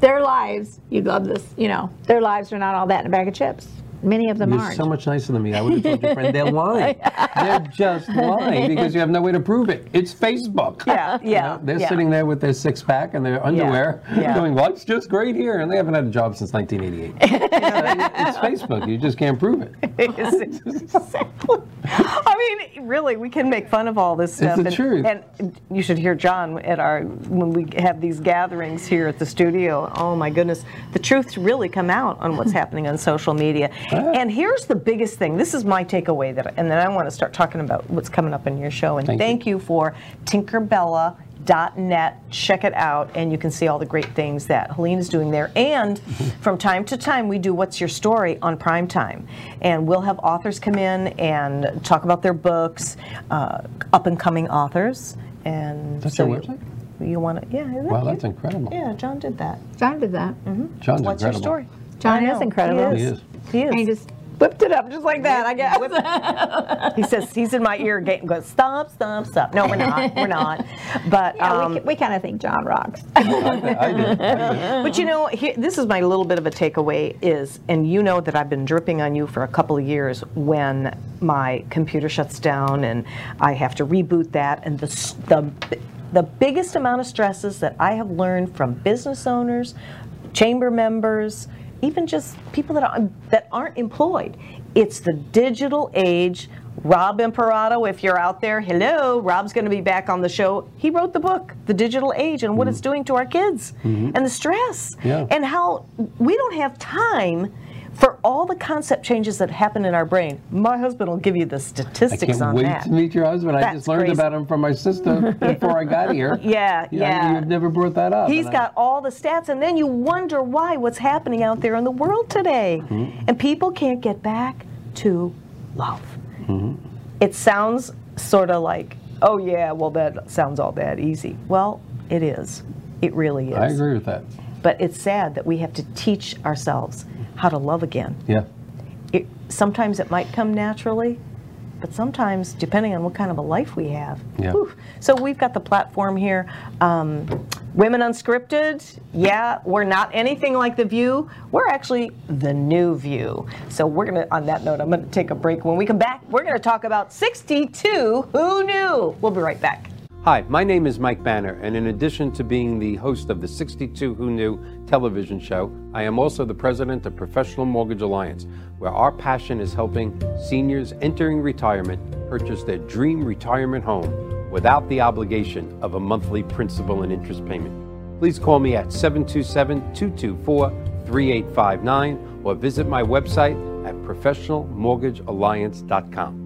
their lives, you'd love this, you know, their lives are not all that in a bag of chips. Many of them You're aren't. so much nicer than me. I would have told your friend they're lying. They're just lying because you have no way to prove it. It's Facebook. Yeah, You yeah. know, they're yeah. sitting there with their six pack and their underwear, yeah. going, "Well, it's just great here," and they haven't had a job since 1988. it's Facebook. You just can't prove it. exactly. I mean, really, we can make fun of all this stuff. It's the and, truth. And you should hear John at our when we have these gatherings here at the studio. Oh my goodness, the truths really come out on what's happening on social media. And here's the biggest thing. This is my takeaway that, and then I want to start talking about what's coming up in your show. And Thank you. thank you for Tinkerbella. Net. Check it out, and you can see all the great things that Helene is doing there. And from time to time, we do What's Your Story on prime time. And we'll have authors come in and talk about their books, uh, up and coming authors. And That's so your you- website? You want to, yeah. isn't Wow, that that's cute? incredible. Yeah, John did that. John did that. John's What's incredible. your story? John is incredible. He He is. is. He is. And he just whipped it up just like that, I guess. He says he's in my ear, ga- goes stop, stop, stop. No, we're not. We're not. But Yeah, um, we, we kind of think John rocks. I did. I did. I did. But you know, here, this is my little bit of a takeaway is, and you know that I've been dripping on you for a couple of years when my computer shuts down and I have to reboot that, and the the the biggest amount of stresses that I have learned from business owners, chamber members, even just people that are, that aren't employed. It's the digital age. Rob Imperato, if you're out there, hello. Rob's going to be back on the show. He wrote the book, The Digital Age, and what mm-hmm. it's doing to our kids mm-hmm. and the stress Yeah. and how we don't have time for all the concept changes that happen in our brain. My husband will give you the statistics on that. I can't wait that. to meet your husband. I just learned crazy. about him from my sister before I got here. Yeah, yeah. You've never brought that up. He's and I- got all the stats, and then you wonder why what's happening out there in the world today. Mm-hmm. And people can't get back to love. Mm-hmm. It sounds sort of like, oh, yeah, well, that sounds all that easy. Well, it is. It really is. I agree with that. But it's sad that we have to teach ourselves how to love again. Yeah. It, sometimes it might come naturally, but sometimes, depending on what kind of a life we have. Yeah. whew. So we've got the platform here. Um, Women Unscripted, yeah, we're not anything like The View. We're actually the new View. So we're going to, on that note, I'm going to take a break. When we come back, we're going to talk about 62 Who Knew? We'll be right back. Hi, my name is Mike Banner, and in addition to being the host of the 62 Who Knew television show, I am also the president of Professional Mortgage Alliance, where our passion is helping seniors entering retirement purchase their dream retirement home without the obligation of a monthly principal and interest payment. Please call me at 727 224 3859 or visit my website at professionalmortgagealliance.com.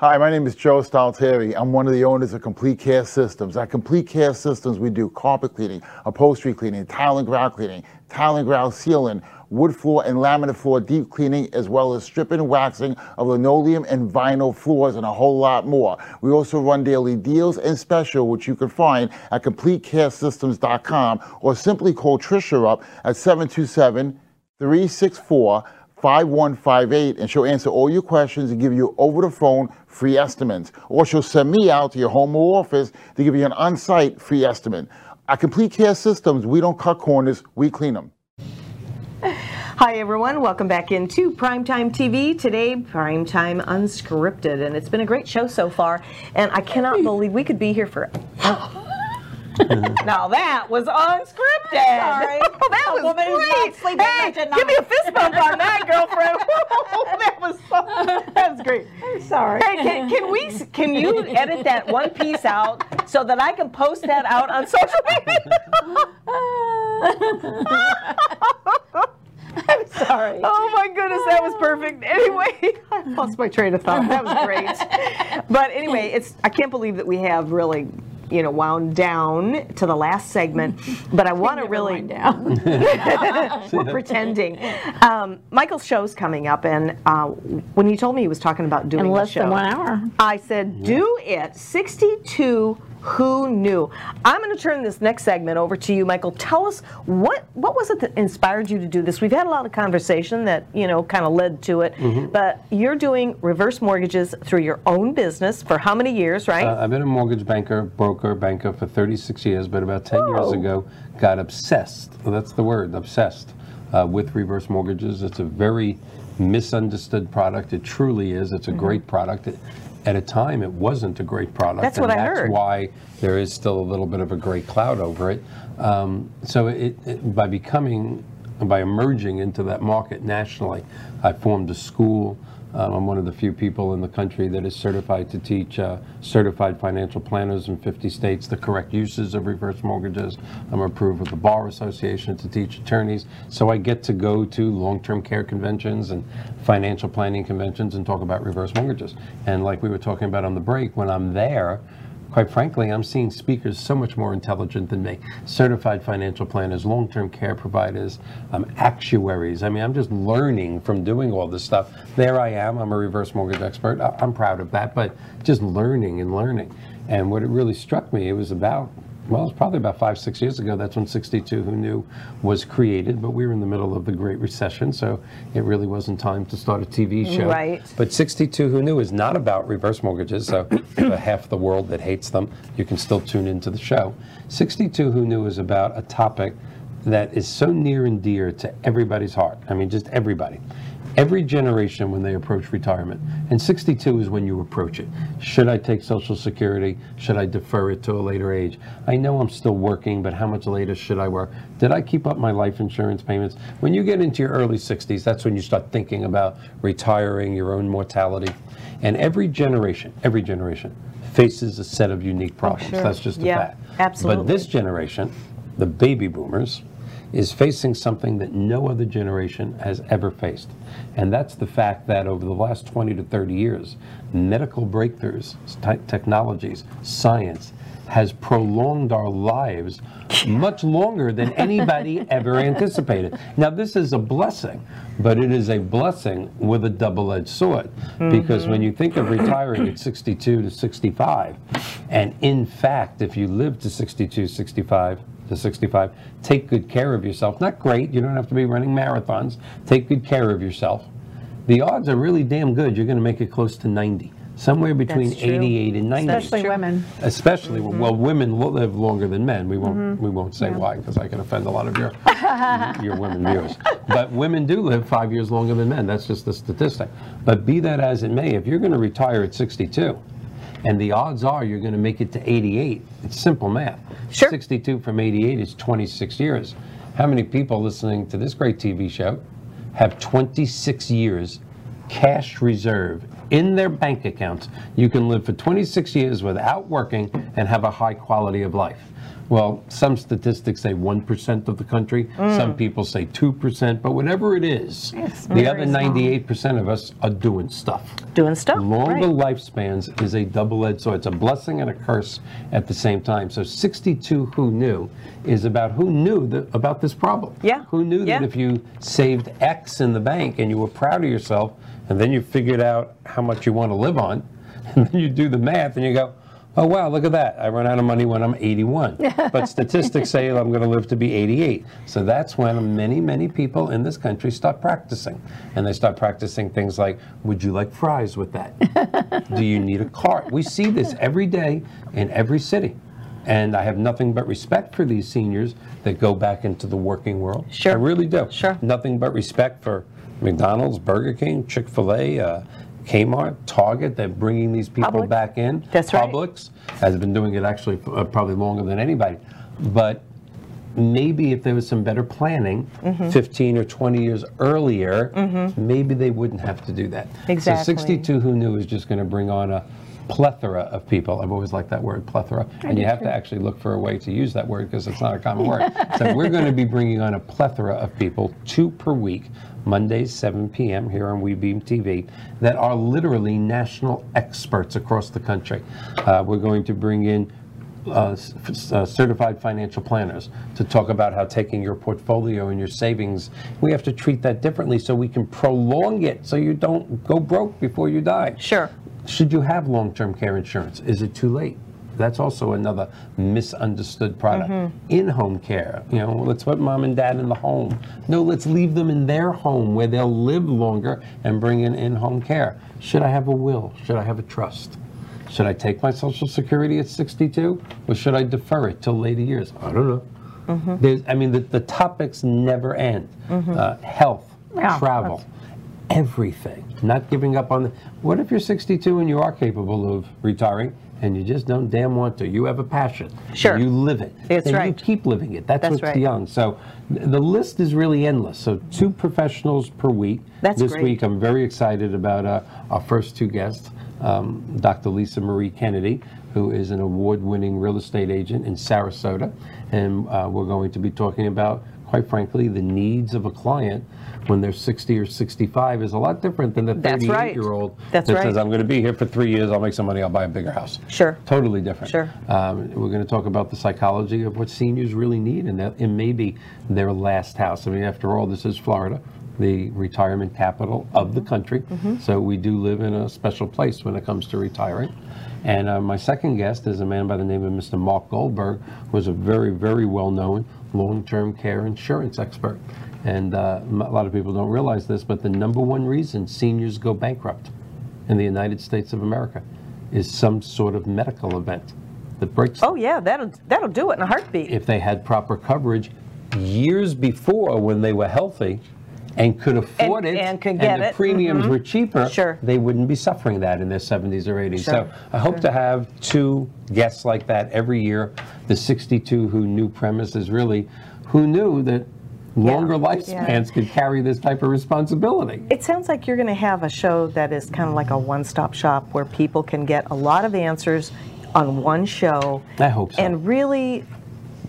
Hi, my name is Joe Stalteri. I'm one of the owners of Complete Care Systems. At Complete Care Systems, we do carpet cleaning, upholstery cleaning, tile and grout cleaning, tile and grout sealing, wood floor and laminate floor deep cleaning, as well as stripping and waxing of linoleum and vinyl floors, and a whole lot more. We also run daily deals and special, which you can find at CompleteCareSystems.com or simply call Trisha up at 727 364 5158 and she'll answer all your questions and give you over the phone free estimates. Or she'll send me out to your home or office to give you an on site free estimate. At Complete Care Systems, we don't cut corners, we clean them. Hi, everyone. Welcome back into Primetime TV. Today, Primetime Unscripted. And it's been a great show so far. And I cannot believe we could be here for. now that was unscripted. Sorry. that A was woman who's not great. sleeping Hey, give me a fist bump on that, girlfriend. that was so, that was great. I'm sorry. Hey, can, can we? Can you edit that one piece out so that I can post that out on social media? I'm sorry. Oh my goodness, that was perfect. Anyway, I lost my train of thought. That was great. but anyway, it's I can't believe that we have really, you know, wound down to the last segment. But I want to really wind down. we're pretending. Um, Michael's show's coming up, and uh, when he told me he was talking about doing In the less show, than one hour. I said, "Do it." Sixty-two. Who knew? I'm going to turn this next segment over to you, Michael. Tell us what what was it that inspired you to do this? We've had a lot of conversation that you know kind of led to it, Mm-hmm. but you're doing reverse mortgages through your own business for how many years, right? Uh, I've been a mortgage banker, broker, banker for 36 years, but about 10 years ago, got obsessed. Well, that's the word, obsessed, uh, with reverse mortgages. It's a very misunderstood product. It truly is. It's a great product. It, at a time, it wasn't a great product. That's and what I that's heard. why there is still a little bit of a gray cloud over it. Um, so it, it, by becoming, by emerging into that market nationally, I formed a school. Um, I'm one of the few people in the country that is certified to teach uh, certified financial planners in 50 states the correct uses of reverse mortgages. I'm approved with the Bar Association to teach attorneys. So I get to go to long-term care conventions and financial planning conventions and talk about reverse mortgages. And like we were talking about on the break, when I'm there, quite frankly, I'm seeing speakers so much more intelligent than me. Certified financial planners, long-term care providers, um, actuaries. I mean, I'm just learning from doing all this stuff. There I am. I'm a reverse mortgage expert. I'm proud of that, but just learning and learning. And what it really struck me, it was about well, it's probably about five, six years ago. That's when 62 Who Knew was created, but we were in the middle of the Great Recession, so it really wasn't time to start a TV show. Right. But 62 Who Knew is not about reverse mortgages, so half the world that hates them, you can still tune into the show. 62 Who Knew is about a topic that is so near and dear to everybody's heart. I mean, just everybody. Every generation when they approach retirement, and 62 is when you approach it. Should I take Social Security? Should I defer it to a later age? I know I'm still working, but how much later should I work? Did I keep up my life insurance payments? When you get into your early 60s, that's when you start thinking about retiring, your own mortality. And every generation, every generation faces a set of unique problems. Oh, sure. That's just a Yeah, fact. absolutely. But this generation, the baby boomers, is facing something that no other generation has ever faced. And that's the fact that over the last 20 to 30 years, medical breakthroughs, te- technologies, science has prolonged our lives much longer than anybody ever anticipated. Now, this is a blessing, but it is a blessing with a double edged sword. Because when mm-hmm. you think of retiring at 62 to 65, and in fact, if you live to 62, 65, to 65, take good care of yourself. Not great, you don't have to be running marathons. Take good care of yourself. The odds are really damn good you're going to make it close to 90, somewhere between 88 and 90 Especially women. especially mm-hmm. well women live longer than men. We won't mm-hmm. we won't say why because i can offend a lot of your your women viewers. But women do live five years longer than men. That's just the statistic. But be that as it may if you're going to retire at 62 and the odds are you're going to make it to 88 it's simple math Sure. 62 from 88 is 26 years how many people listening to this great tv show have 26 years cash reserve in their bank accounts, you can live for 26 years without working and have a high quality of life. Well, some statistics say 1% of the country, some people say 2%, but whatever it is, the other 98% of us are doing stuff. Doing stuff. Longer right. lifespans is a double-edged sword. It's a blessing and a curse at the same time. So 62 who knew is about who knew that, about this problem. Yeah. Who knew Yeah. that if you saved X in the bank and you were proud of yourself, and then you figured out how much you want to live on, and then you do the math and you go, oh wow, look at that. I run out of money when I'm 81. but statistics say I'm going to live to be 88. So that's when many, many people in this country start practicing. And they start practicing things like, would you like fries with that? Do you need a cart? We see this every day in every city. And I have nothing but respect for these seniors that go back into the working world. Sure. I really do. Sure. Nothing but respect for McDonald's, Burger King, Chick fil A, uh, Kmart, Target. They're bringing these people back in. That's right. Publix has been doing it actually uh, probably longer than anybody. But maybe if there was some better planning Mm-hmm. 15 or 20 years earlier, maybe they wouldn't have to do that. Exactly. So 62 Who Knew is just going to bring on a plethora of people. I've always liked that word, plethora. And you have to actually look for a way to use that word because it's not a common word. So we're going to be bringing on a plethora of people, two per week, Mondays, 7 p.m. here on WeBeam TV, that are literally national experts across the country. Uh, we're going to bring in uh, uh, certified financial planners to talk about how taking your portfolio and your savings, we have to treat that differently so we can prolong it so you don't go broke before you die. Sure. Should you have long-term care insurance? Is it too late? That's also another misunderstood product. Mm-hmm. In-home care, you know, let's put mom and dad in the home. No, let's leave them in their home where they'll live longer and bring in in-home care. Should I have a will? Should I have a trust? Should I take my Social Security at 62, or should I defer it till later years? I don't know. Mm-hmm. There's, I mean, the, the topics never end. Mm-hmm. Uh, health, Yeah, travel, everything. Not giving up on the. What if you're 62 and you are capable of retiring and you just don't damn want to? You have a passion. Sure. You live it. That's then right. You keep living it. That's, That's what's right. young. So the list is really endless. So two professionals per week. That's this great. week, I'm very excited about uh, our first two guests, um, Dr. Lisa Marie Kennedy, who is an award-winning real estate agent in Sarasota, and uh, we're going to be talking about, quite frankly, the needs of a client when they're 60 or 65 is a lot different than the That's right. 38-year-old That's that right. says, "I'm going to be here for three years. I'll make some money. I'll buy a bigger house." Sure. Totally different. Sure. Um, we're going to talk about the psychology of what seniors really need, and that it may be their last house. I mean, after all, this is Florida, the retirement capital of the country. So we do live in a special place when it comes to retiring. And uh, my second guest is a man by the name of Mr. Mark Goldberg, who is a very, very well-known long-term care insurance expert. And uh, a lot of people don't realize this, but the number one reason seniors go bankrupt in the United States of America is some sort of medical event that breaks Oh yeah, that'll that'll do it in a heartbeat. if they had proper coverage years before when they were healthy and could afford And- it and could get and the it. premiums were cheaper Sure. they wouldn't be suffering that in their 70s or 80s Sure. so i hope to have two guests like that every year the 62 who knew premise is really who knew that longer lifespans could carry this type of responsibility It sounds like you're going to have a show that is kind of like a one-stop shop where people can get a lot of answers on one show. I hope so. And really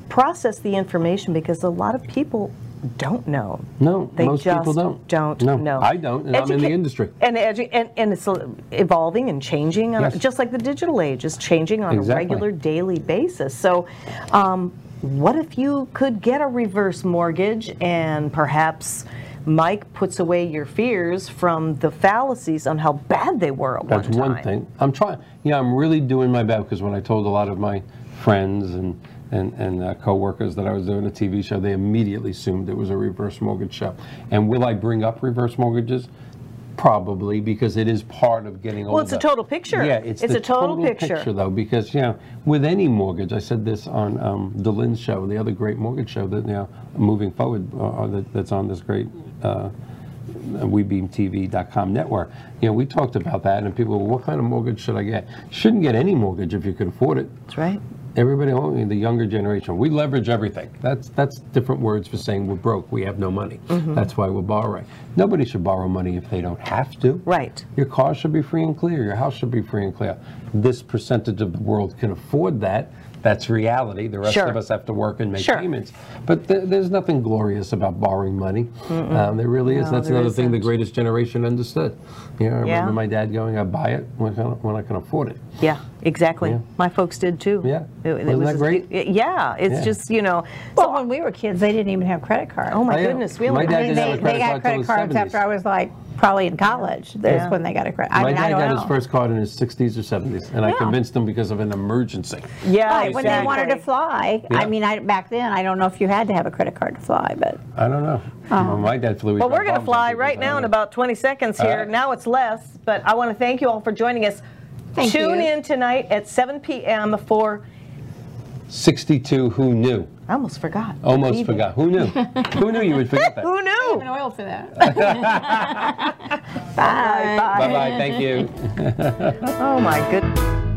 process the information because a lot of people don't know. No, they most just people don't. Don't No, know. I don't, and I'm in the industry. And, edu- and and it's evolving and changing, on a- just like the digital age is changing on Exactly. a regular daily basis. So, um, what if you could get a reverse mortgage and perhaps Mike puts away your fears from the fallacies on how bad they were at That's one time? That's one thing. I'm trying. Yeah, I'm really doing my best because when I told a lot of my friends and and, and uh, coworkers that I was doing a TV show, they immediately assumed it was a reverse mortgage show. And will I bring up reverse mortgages? Probably because it is part of getting older. Well, it's a total picture. Yeah, it's, It's the a total picture. though, because you know, with any mortgage, I said this on um, Delenn's show, the other great mortgage show that you know, moving forward, uh, that, that's on this great uh, WeBeamTV.com network. You know, we talked about that, and people, well, what kind of mortgage should I get? Shouldn't get any mortgage if you could afford it. That's right. Everybody, only the younger generation, we leverage everything. That's that's different words for saying we're broke. We have no money. Mm-hmm. That's why we're borrowing. Nobody should borrow money if they don't have to. Right. Your car should be free and clear. Your house should be free and clear. This percentage of the world can afford that. That's reality. The rest Sure. of us have to work and make Sure. payments. But th- there's nothing glorious about borrowing money. Um, there really is. No, That's there another thing the greatest generation understood. You know, I Yeah. remember my dad going, "I buy it when I can, when I can afford it." Yeah, exactly. Yeah. My folks did too. Yeah. It, Wasn't that was- great? it- yeah, it's Yeah. just, you know. Well, when we were kids, they didn't even have credit cards. Oh my I know. goodness, we My dad I mean, didn't have they, a credit they got card till credit cards 70s. after I was like probably in college. That's Yeah. when they got a credit. I my mean, dad don't got know. his first card in his 60s or 70s, and I convinced him because of an emergency. Yeah, Right, when they wanted to fly. Yeah. I mean, I, back then, I don't know if you had to have a credit card to fly, but I don't know. Oh. Well, my dad flew. Well, we're going to fly right now in about 20 seconds here. right. Now it's less, but I want to thank you all for joining us. Thank Tune you. in tonight at 7 p.m. for, 62. Who knew? I almost forgot. Almost Even. forgot. Who knew? Who knew you would forget that? Who knew? I an oil for that. bye. Bye. Bye bye. Thank you. Oh my goodness.